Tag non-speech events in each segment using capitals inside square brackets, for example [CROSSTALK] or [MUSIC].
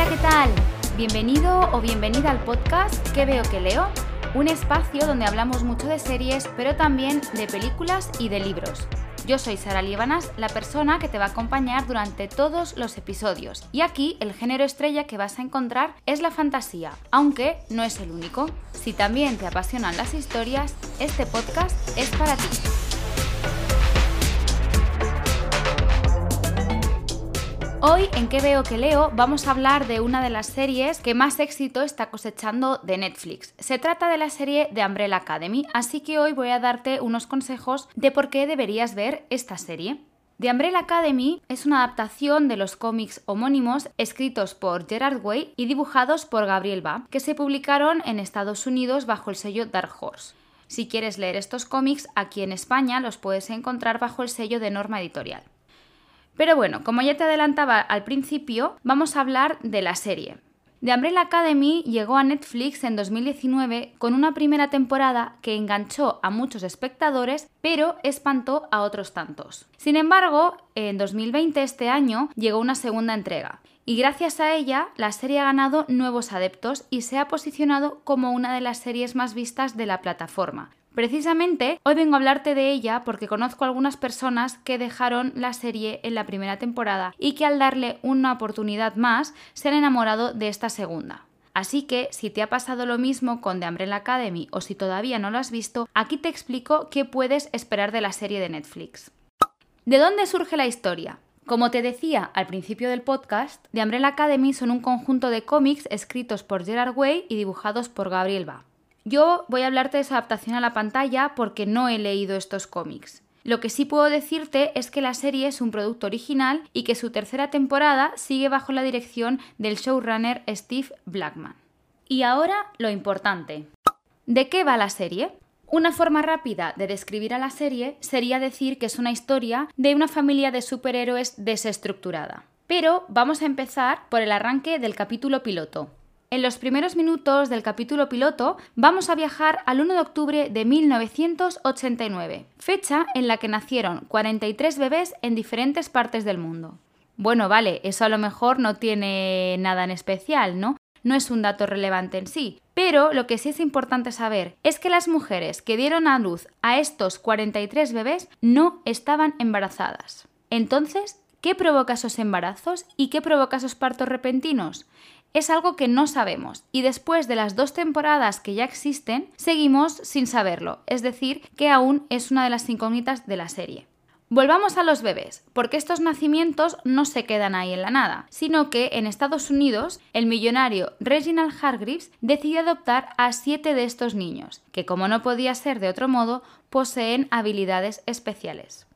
Hola, ¿qué tal? Bienvenido o bienvenida al podcast ¿Qué veo que leo? Un espacio donde hablamos mucho de series, pero también de películas y de libros. Yo soy Sara Líbanas, la persona que te va a acompañar durante todos los episodios. Y aquí el género estrella que vas a encontrar es la fantasía, aunque no es el único. Si también te apasionan las historias, este podcast es para ti. Hoy en qué veo que leo vamos a hablar de una de las series que más éxito está cosechando de Netflix. Se trata de la serie de Umbrella Academy, así que hoy voy a darte unos consejos de por qué deberías ver esta serie. The Umbrella Academy es una adaptación de los cómics homónimos escritos por Gerard Way y dibujados por Gabriel Ba, que se publicaron en Estados Unidos bajo el sello Dark Horse. Si quieres leer estos cómics, aquí en España los puedes encontrar bajo el sello de Norma Editorial. Pero bueno, como ya te adelantaba al principio, vamos a hablar de la serie. The Umbrella Academy llegó a Netflix en 2019 con una primera temporada que enganchó a muchos espectadores, pero espantó a otros tantos. Sin embargo, en 2020, este año, llegó una segunda entrega. Y gracias a ella, la serie ha ganado nuevos adeptos y se ha posicionado como una de las series más vistas de la plataforma, Precisamente hoy vengo a hablarte de ella porque conozco algunas personas que dejaron la serie en la primera temporada y que al darle una oportunidad más se han enamorado de esta segunda. Así que si te ha pasado lo mismo con The Umbrella Academy o si todavía no lo has visto, aquí te explico qué puedes esperar de la serie de Netflix. ¿De dónde surge la historia? Como te decía al principio del podcast, The Umbrella Academy son un conjunto de cómics escritos por Gerard Way y dibujados por Gabriel Ba. Yo voy a hablarte de esa adaptación a la pantalla porque no he leído estos cómics. Lo que sí puedo decirte es que la serie es un producto original y que su tercera temporada sigue bajo la dirección del showrunner Steve Blackman. Y ahora lo importante. ¿De qué va la serie? Una forma rápida de describir a la serie sería decir que es una historia de una familia de superhéroes desestructurada. Pero vamos a empezar por el arranque del capítulo piloto, en los primeros minutos del capítulo piloto vamos a viajar al 1 de octubre de 1989, fecha en la que nacieron 43 bebés en diferentes partes del mundo. Bueno, vale, eso a lo mejor no tiene nada en especial, ¿no? No es un dato relevante en sí, pero lo que sí es importante saber es que las mujeres que dieron a luz a estos 43 bebés no estaban embarazadas. Entonces, ¿qué provoca esos embarazos y qué provoca esos partos repentinos? Es algo que no sabemos y después de las dos temporadas que ya existen, seguimos sin saberlo, es decir, que aún es una de las incógnitas de la serie. Volvamos a los bebés, porque estos nacimientos no se quedan ahí en la nada, sino que en Estados Unidos el millonario Reginald Hargreaves decide adoptar a siete de estos niños, que como no podía ser de otro modo, poseen habilidades especiales.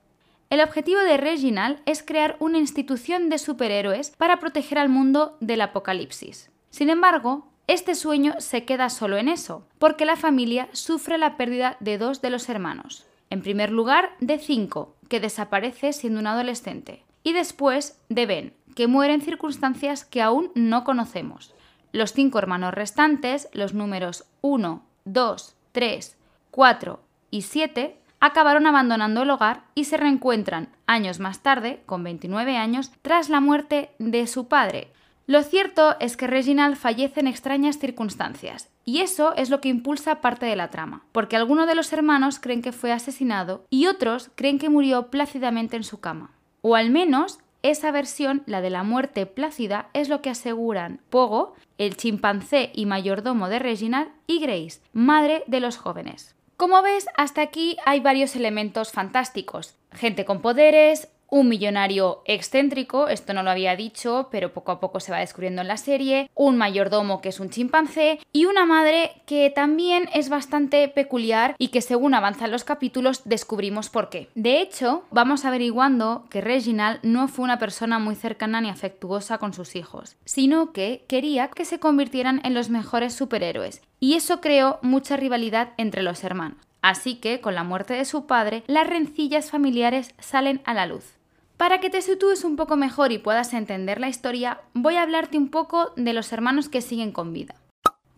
El objetivo de Reginald es crear una institución de superhéroes para proteger al mundo del apocalipsis. Sin embargo, este sueño se queda solo en eso, porque la familia sufre la pérdida de dos de los hermanos. En primer lugar, de Cinco, que desaparece siendo un adolescente, y después de Ben, que muere en circunstancias que aún no conocemos. Los cinco hermanos restantes, los números 1, 2, 3, 4 y 7, acabaron abandonando el hogar y se reencuentran años más tarde, con 29 años, tras la muerte de su padre. Lo cierto es que Reginald fallece en extrañas circunstancias, y eso es lo que impulsa parte de la trama, porque algunos de los hermanos creen que fue asesinado y otros creen que murió plácidamente en su cama. O al menos esa versión, la de la muerte plácida, es lo que aseguran Pogo, el chimpancé y mayordomo de Reginald, y Grace, madre de los jóvenes. Como ves, hasta aquí hay varios elementos fantásticos. Gente con poderes, un millonario excéntrico, esto no lo había dicho, pero poco a poco se va descubriendo en la serie, un mayordomo que es un chimpancé y una madre que también es bastante peculiar y que según avanzan los capítulos descubrimos por qué. De hecho, vamos averiguando que Reginald no fue una persona muy cercana ni afectuosa con sus hijos, sino que quería que se convirtieran en los mejores superhéroes y eso creó mucha rivalidad entre los hermanos. Así que, con la muerte de su padre, las rencillas familiares salen a la luz. Para que te sitúes un poco mejor y puedas entender la historia, voy a hablarte un poco de los hermanos que siguen con vida.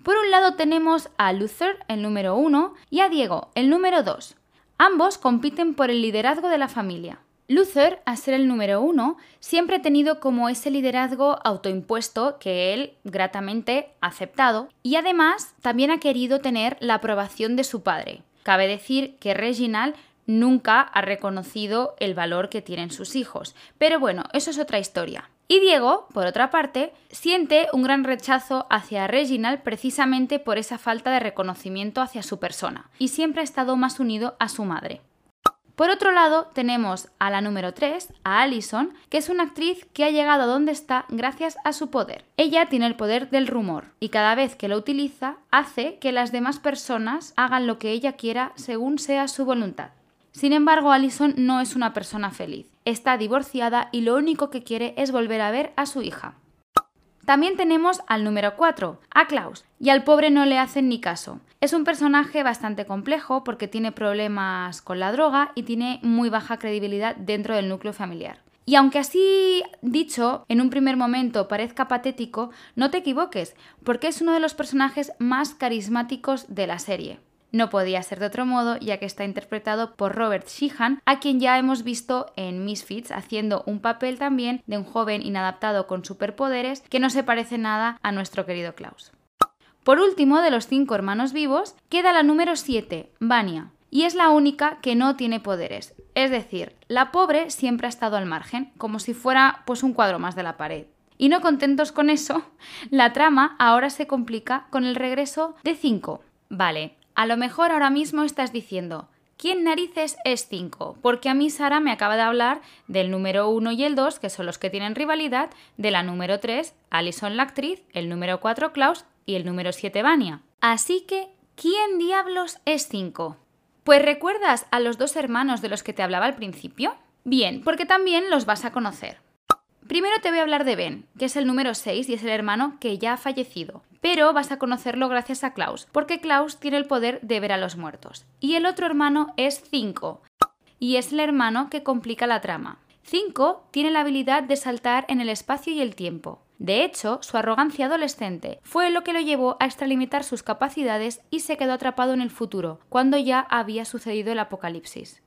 Por un lado tenemos a Luther, el número uno, y a Diego, el número 2. Ambos compiten por el liderazgo de la familia. Luther, a ser el número uno, siempre ha tenido como ese liderazgo autoimpuesto que él gratamente ha aceptado y además también ha querido tener la aprobación de su padre. Cabe decir que Reginald nunca ha reconocido el valor que tienen sus hijos, pero bueno, eso es otra historia. Y Diego, por otra parte, siente un gran rechazo hacia Reginald precisamente por esa falta de reconocimiento hacia su persona, y siempre ha estado más unido a su madre. Por otro lado, tenemos a la número 3, a Allison, que es una actriz que ha llegado a donde está gracias a su poder. Ella tiene el poder del rumor y cada vez que lo utiliza hace que las demás personas hagan lo que ella quiera según sea su voluntad. Sin embargo, Allison no es una persona feliz. Está divorciada y lo único que quiere es volver a ver a su hija. También tenemos al número 4, a Klaus, y al pobre no le hacen ni caso. Es un personaje bastante complejo porque tiene problemas con la droga y tiene muy baja credibilidad dentro del núcleo familiar. Y aunque así dicho, en un primer momento parezca patético, no te equivoques, porque es uno de los personajes más carismáticos de la serie. No podía ser de otro modo, ya que está interpretado por Robert Sheehan, a quien ya hemos visto en Misfits haciendo un papel también de un joven inadaptado con superpoderes que no se parece nada a nuestro querido Klaus. Por último, de los cinco hermanos vivos, queda la número 7, Vania, y es la única que no tiene poderes. Es decir, la pobre siempre ha estado al margen, como si fuera pues un cuadro más de la pared. Y no contentos con eso, [LAUGHS] la trama ahora se complica con el regreso de 5. Vale, a lo mejor ahora mismo estás diciendo, ¿quién narices es 5? Porque a mí Sara me acaba de hablar del número 1 y el 2, que son los que tienen rivalidad, de la número 3, Alison la actriz, el número 4, Klaus, y el número 7, Vania. Así que, ¿quién diablos es 5? Pues recuerdas a los dos hermanos de los que te hablaba al principio? Bien, porque también los vas a conocer. Primero te voy a hablar de Ben, que es el número 6 y es el hermano que ya ha fallecido, pero vas a conocerlo gracias a Klaus, porque Klaus tiene el poder de ver a los muertos. Y el otro hermano es 5, y es el hermano que complica la trama. 5 tiene la habilidad de saltar en el espacio y el tiempo. De hecho, su arrogancia adolescente fue lo que lo llevó a extralimitar sus capacidades y se quedó atrapado en el futuro, cuando ya había sucedido el apocalipsis.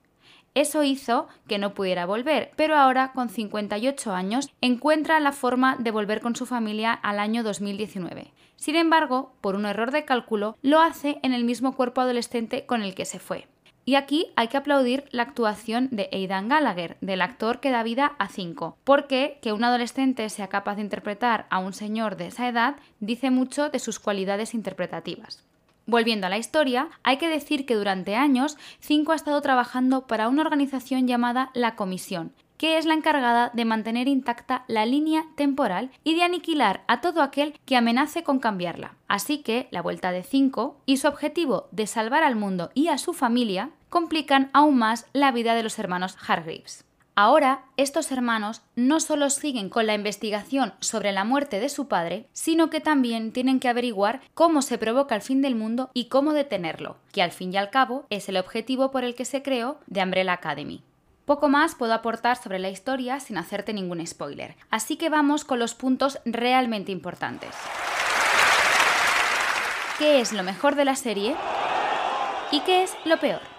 Eso hizo que no pudiera volver, pero ahora, con 58 años, encuentra la forma de volver con su familia al año 2019. Sin embargo, por un error de cálculo, lo hace en el mismo cuerpo adolescente con el que se fue. Y aquí hay que aplaudir la actuación de Aidan Gallagher, del actor que da vida a 5, porque que un adolescente sea capaz de interpretar a un señor de esa edad dice mucho de sus cualidades interpretativas. Volviendo a la historia, hay que decir que durante años Cinco ha estado trabajando para una organización llamada La Comisión, que es la encargada de mantener intacta la línea temporal y de aniquilar a todo aquel que amenace con cambiarla. Así que la vuelta de Cinco y su objetivo de salvar al mundo y a su familia complican aún más la vida de los hermanos Hargreaves. Ahora, estos hermanos no solo siguen con la investigación sobre la muerte de su padre, sino que también tienen que averiguar cómo se provoca el fin del mundo y cómo detenerlo, que al fin y al cabo es el objetivo por el que se creó The Umbrella Academy. Poco más puedo aportar sobre la historia sin hacerte ningún spoiler, así que vamos con los puntos realmente importantes. ¿Qué es lo mejor de la serie? ¿Y qué es lo peor?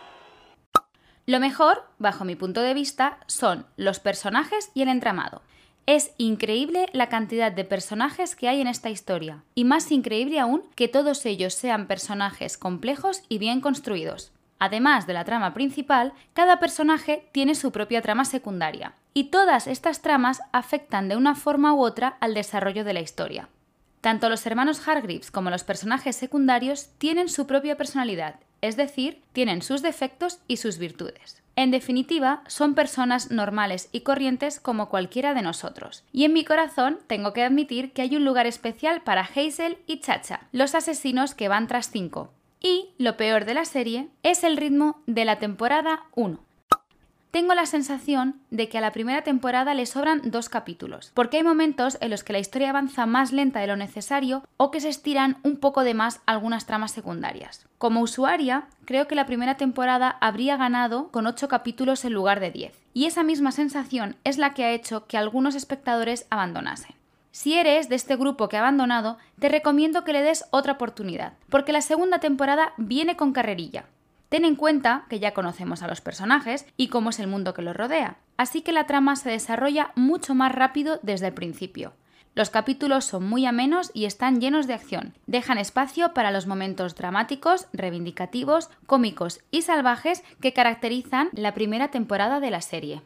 Lo mejor, bajo mi punto de vista, son los personajes y el entramado. Es increíble la cantidad de personajes que hay en esta historia, y más increíble aún que todos ellos sean personajes complejos y bien construidos. Además de la trama principal, cada personaje tiene su propia trama secundaria, y todas estas tramas afectan de una forma u otra al desarrollo de la historia. Tanto los hermanos Hargreaves como los personajes secundarios tienen su propia personalidad es decir, tienen sus defectos y sus virtudes. En definitiva, son personas normales y corrientes como cualquiera de nosotros. Y en mi corazón tengo que admitir que hay un lugar especial para Hazel y Chacha, los asesinos que van tras cinco. Y lo peor de la serie es el ritmo de la temporada 1 tengo la sensación de que a la primera temporada le sobran dos capítulos, porque hay momentos en los que la historia avanza más lenta de lo necesario o que se estiran un poco de más algunas tramas secundarias. Como usuaria, creo que la primera temporada habría ganado con 8 capítulos en lugar de 10, y esa misma sensación es la que ha hecho que algunos espectadores abandonasen. Si eres de este grupo que ha abandonado, te recomiendo que le des otra oportunidad, porque la segunda temporada viene con carrerilla. Ten en cuenta que ya conocemos a los personajes y cómo es el mundo que los rodea, así que la trama se desarrolla mucho más rápido desde el principio. Los capítulos son muy amenos y están llenos de acción. Dejan espacio para los momentos dramáticos, reivindicativos, cómicos y salvajes que caracterizan la primera temporada de la serie.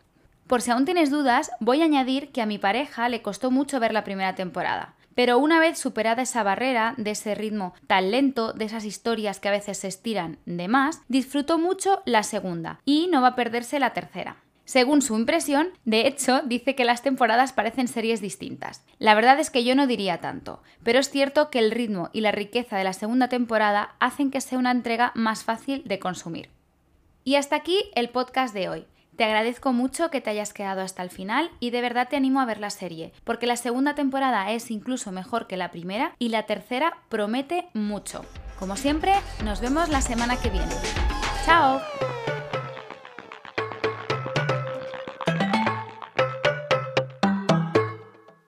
Por si aún tienes dudas, voy a añadir que a mi pareja le costó mucho ver la primera temporada. Pero una vez superada esa barrera, de ese ritmo tan lento, de esas historias que a veces se estiran de más, disfrutó mucho la segunda y no va a perderse la tercera. Según su impresión, de hecho, [LAUGHS] dice que las temporadas parecen series distintas. La verdad es que yo no diría tanto, pero es cierto que el ritmo y la riqueza de la segunda temporada hacen que sea una entrega más fácil de consumir. Y hasta aquí el podcast de hoy. Te agradezco mucho que te hayas quedado hasta el final y de verdad te animo a ver la serie, porque la segunda temporada es incluso mejor que la primera y la tercera promete mucho. Como siempre, nos vemos la semana que viene. ¡Chao!